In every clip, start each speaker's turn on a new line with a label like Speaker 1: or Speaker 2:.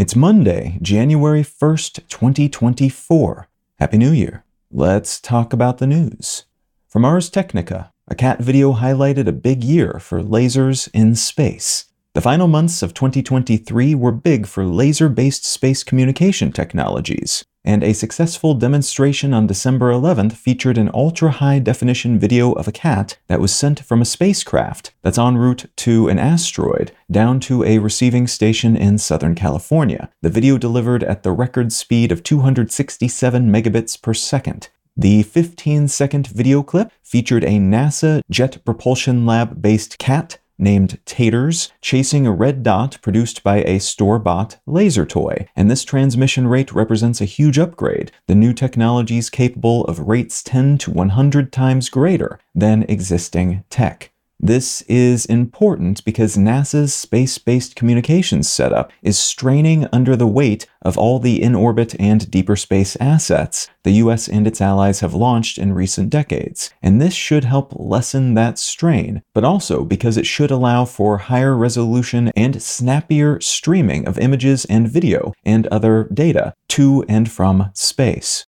Speaker 1: It's Monday, January 1st, 2024. Happy New Year. Let's talk about the news. From Ars Technica, a cat video highlighted a big year for lasers in space. The final months of 2023 were big for laser based space communication technologies, and a successful demonstration on December 11th featured an ultra high definition video of a cat that was sent from a spacecraft that's en route to an asteroid down to a receiving station in Southern California. The video delivered at the record speed of 267 megabits per second. The 15 second video clip featured a NASA Jet Propulsion Lab based cat named Taters chasing a red dot produced by a store bought laser toy. And this transmission rate represents a huge upgrade. The new technology is capable of rates 10 to 100 times greater than existing tech. This is important because NASA's space based communications setup is straining under the weight of all the in orbit and deeper space assets the US and its allies have launched in recent decades. And this should help lessen that strain, but also because it should allow for higher resolution and snappier streaming of images and video and other data to and from space.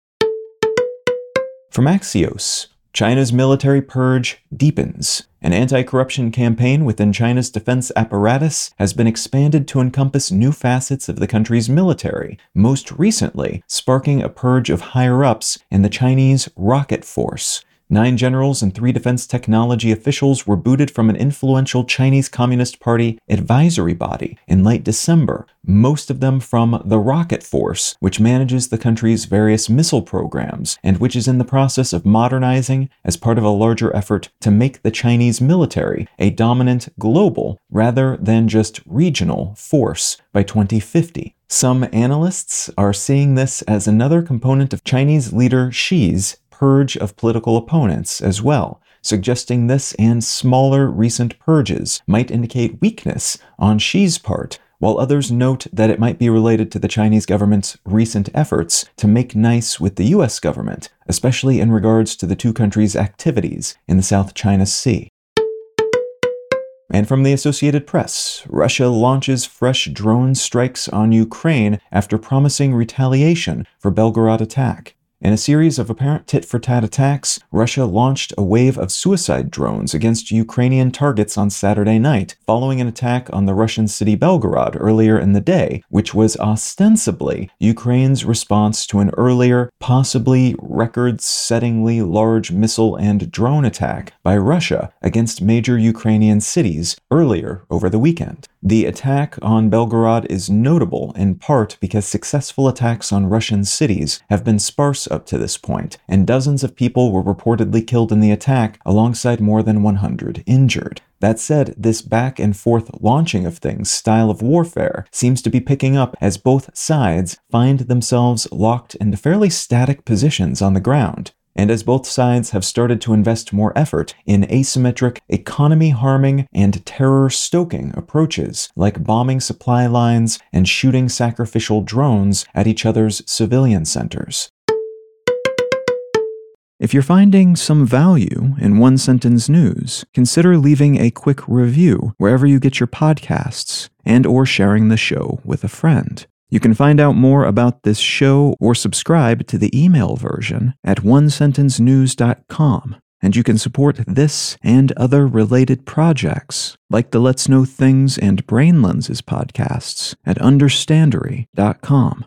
Speaker 1: From Axios, China's military purge deepens. An anti corruption campaign within China's defense apparatus has been expanded to encompass new facets of the country's military, most recently, sparking a purge of higher ups in the Chinese rocket force. Nine generals and three defense technology officials were booted from an influential Chinese Communist Party advisory body in late December, most of them from the Rocket Force, which manages the country's various missile programs and which is in the process of modernizing as part of a larger effort to make the Chinese military a dominant global rather than just regional force by 2050. Some analysts are seeing this as another component of Chinese leader Xi's purge of political opponents as well, suggesting this and smaller recent purges might indicate weakness on Xi's part, while others note that it might be related to the Chinese government's recent efforts to make nice with the US government, especially in regards to the two countries' activities in the South China Sea. And from the Associated Press, Russia launches fresh drone strikes on Ukraine after promising retaliation for Belgorod attack. In a series of apparent tit for tat attacks, Russia launched a wave of suicide drones against Ukrainian targets on Saturday night, following an attack on the Russian city Belgorod earlier in the day, which was ostensibly Ukraine's response to an earlier, possibly record settingly large missile and drone attack by Russia against major Ukrainian cities earlier over the weekend. The attack on Belgorod is notable in part because successful attacks on Russian cities have been sparse up to this point, and dozens of people were reportedly killed in the attack, alongside more than 100 injured. That said, this back and forth launching of things style of warfare seems to be picking up as both sides find themselves locked into fairly static positions on the ground. And as both sides have started to invest more effort in asymmetric, economy harming, and terror stoking approaches, like bombing supply lines and shooting sacrificial drones at each other's civilian centers. If you're finding some value in one sentence news, consider leaving a quick review wherever you get your podcasts and or sharing the show with a friend. You can find out more about this show or subscribe to the email version at onesentencenews.com. And you can support this and other related projects, like the Let's Know Things and Brain Lenses podcasts, at understandery.com.